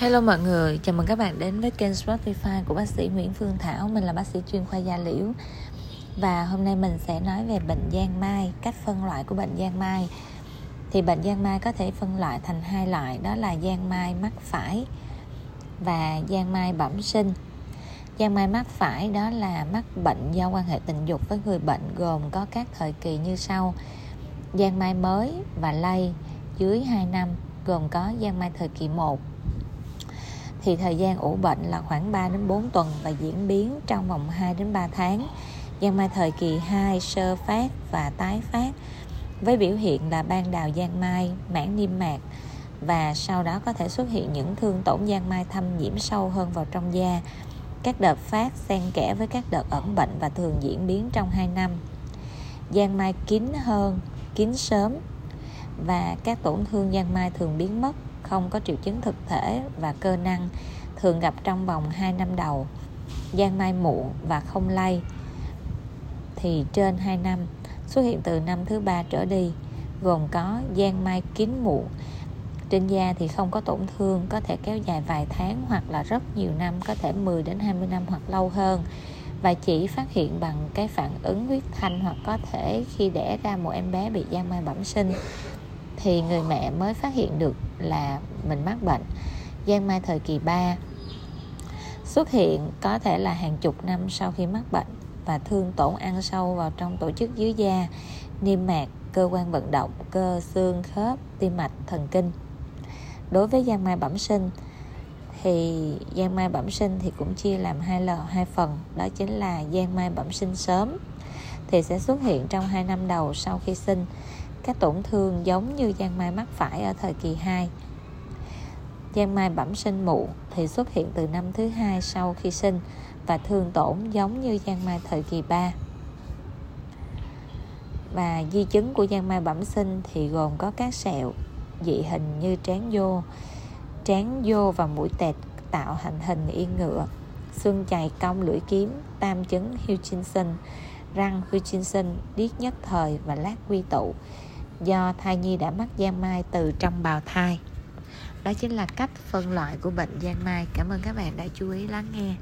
Hello mọi người, chào mừng các bạn đến với kênh Spotify của bác sĩ Nguyễn Phương Thảo. Mình là bác sĩ chuyên khoa da liễu. Và hôm nay mình sẽ nói về bệnh giang mai, cách phân loại của bệnh giang mai. Thì bệnh giang mai có thể phân loại thành hai loại Đó là giang mai mắc phải và giang mai bẩm sinh. Giang mai mắc phải đó là mắc bệnh do quan hệ tình dục với người bệnh gồm có các thời kỳ như sau. Giang mai mới và lây dưới 2 năm gồm có giang mai thời kỳ 1 thì thời gian ủ bệnh là khoảng 3 đến 4 tuần và diễn biến trong vòng 2 đến 3 tháng. Giang mai thời kỳ 2 sơ phát và tái phát với biểu hiện là ban đào giang mai, mảng niêm mạc và sau đó có thể xuất hiện những thương tổn giang mai thâm nhiễm sâu hơn vào trong da. Các đợt phát xen kẽ với các đợt ẩn bệnh và thường diễn biến trong 2 năm. Giang mai kín hơn, kín sớm và các tổn thương giang mai thường biến mất không có triệu chứng thực thể và cơ năng thường gặp trong vòng 2 năm đầu, giang mai muộn và không lây. Thì trên 2 năm, xuất hiện từ năm thứ ba trở đi, gồm có giang mai kín muộn trên da thì không có tổn thương, có thể kéo dài vài tháng hoặc là rất nhiều năm, có thể 10 đến 20 năm hoặc lâu hơn. Và chỉ phát hiện bằng cái phản ứng huyết thanh hoặc có thể khi đẻ ra một em bé bị giang mai bẩm sinh thì người mẹ mới phát hiện được là mình mắc bệnh. Giang mai thời kỳ 3 xuất hiện có thể là hàng chục năm sau khi mắc bệnh và thương tổn ăn sâu vào trong tổ chức dưới da, niêm mạc, cơ quan vận động, cơ xương, khớp, tim mạch, thần kinh. Đối với giang mai bẩm sinh, thì giang mai bẩm sinh thì cũng chia làm hai lò, hai phần, đó chính là giang mai bẩm sinh sớm thì sẽ xuất hiện trong 2 năm đầu sau khi sinh các tổn thương giống như giang mai mắc phải ở thời kỳ 2 giang mai bẩm sinh muộn thì xuất hiện từ năm thứ hai sau khi sinh và thương tổn giống như giang mai thời kỳ 3 và di chứng của giang mai bẩm sinh thì gồm có các sẹo, dị hình như trán vô trán vô và mũi tẹt tạo thành hình yên ngựa, xương chày cong lưỡi kiếm, tam chứng Hutchinson răng Hutchinson điếc nhất thời và lát quy tụ do thai nhi đã mắc giang mai từ trong bào thai. Đó chính là cách phân loại của bệnh giang mai. Cảm ơn các bạn đã chú ý lắng nghe.